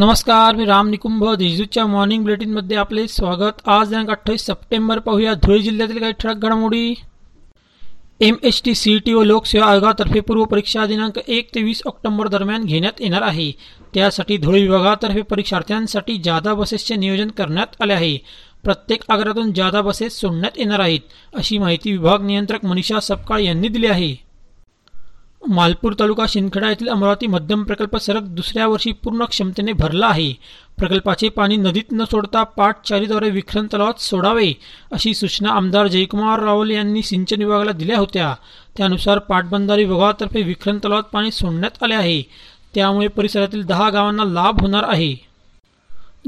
नमस्कार मी राम निकुंभ. देशदूतच्या मॉर्निंग बुलेटिनमध्ये आपले स्वागत. आज दिनांक अठ्ठावीस सप्टेंबर पाहूया धुळे जिल्ह्यातील काही ठळक घडामोडी. M H T C T व लोकसेवा आयोगातर्फे पूर्व परीक्षा दिनांक एक ते वीस ऑक्टोबर दरम्यान घेण्यात येणार आहे. त्यासाठी धुळे विभागातर्फे परीक्षार्थ्यांसाठी जादा बसेसचे नियोजन करण्यात आले आहे. प्रत्येक आगारातून जादा बसेस सोडण्यात येणार आहेत अशी माहिती विभाग नियंत्रक मनीषा सपकाळ यांनी दिली आहे. मालपूर तालुका शिंदखेडा येथील अमरावती मध्यम प्रकल्प सरक दुसऱ्या वर्षी पूर्ण क्षमतेने भरला आहे. प्रकल्पाचे पाणी नदीत न सोडता पाटचारीद्वारे विखरण तलावात सोडावे अशी सूचना आमदार जयकुमार रावल यांनी सिंचन विभागाला दिल्या होत्या. त्यानुसार पाटबंधारे विभागातर्फे विखरण तलावात पाणी सोडण्यात आले आहे. त्यामुळे परिसरातील दहा गावांना लाभ होणार आहे.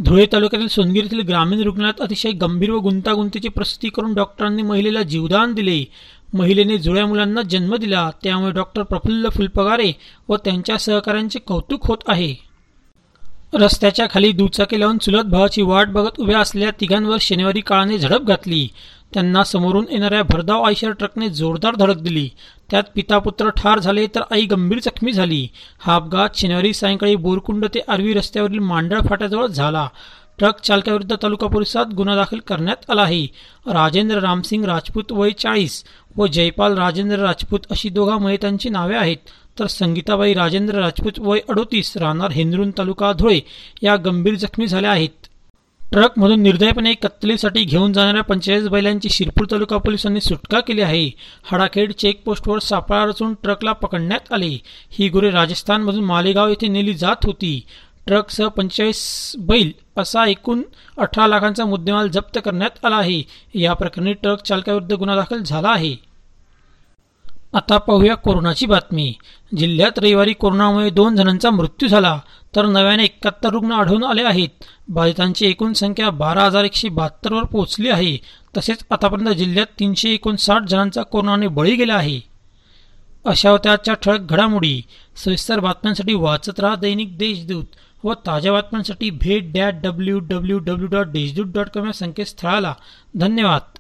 धुळे तालुक्यातील सोनगीर येथील ग्रामीण रुग्णालयात अतिशय गंभीर व गुंतागुंतीची प्रसूती करून डॉक्टरांनी महिलेला जीवदान दिले. महिलेने जुळ्या मुलांना जन्म दिला त्यामुळे डॉक्टर प्रफुल्ल फुलपगारे व त्यांच्या सहकाऱ्यांचे कौतुक होत आहे. रस्त्याच्या खाली दुचाकी लावून चुलत भावाची वाट बघत उभ्या असलेल्या तिघांवर शनिवारी काळाने झडप घातली. त्यांना समोरून येणाऱ्या भरधाव आयशर ट्रकने जोरदार धडक दिली. त्यात पिता पुत्र ठार झाले तर आई गंभीर जखमी झाली. हा अपघात शनिवारी सायंकाळी बोरकुंड ते आरवी रस्त्यावरील मांडळ फाट्याजवळ झाला. ट्रक चालकाविरुद्ध तालुका पोलिसात गुन्हा दाखल करण्यात आला आहे. राजेंद्र रामसिंग राजपूत वय चाळीस व जयपाल राजेंद्र राजपूत अशी दोघा मयतांची नावे आहेत. तर संगीताबाई राजेंद्र राजपूत वय अडोतीस राहणार हेंद्रुन तालुका धुळे या गंभीर जखमी झाल्या आहेत. ट्रकमधून निर्दयपणे कत्तलीसाठी घेऊन जाणाऱ्या पंचेचाळीस बैलांची शिरपूर तालुका पोलिसांनी सुटका केली आहे. हडाखेड चेकपोस्टवर सापळा रचून ट्रकला पकडण्यात आले. ही गुरे राजस्थानमधून मालेगाव येथे नेली जात होती. ट्रकसह पंचेचाळीस बैल असा एकूण अठरा लाखांचा मुद्देमाल जप्त करण्यात आला आहे. या प्रकरणी ट्रक चालकाविरुद्ध गुन्हा दाखल झाला आहे. आता पाहूया कोरोनाची बातमी. जिल्ह्यात रविवारी कोरोनामुळे दोन जणांचा मृत्यू झाला तर नव्याने एकाहत्तर रुग्ण आढळून आले आहेत. बाधितांची एकूण संख्या बारा हजार एकशे बहात्तरवर पोहोचली आहे. तसेच आतापर्यंत जिल्ह्यात तीनशे एकोणसाठ जणांचा कोरोनाने बळी गेला आहे. अशा होत्या ठळक घडामोडी. सविस्तर बातम्यांसाठी वाचत राहा दैनिक देशदूत. व ताज्या बातम्यांसाठी भेट dot W W W dot Deshdoot dot com या संकेतस्थळाला. धन्यवाद.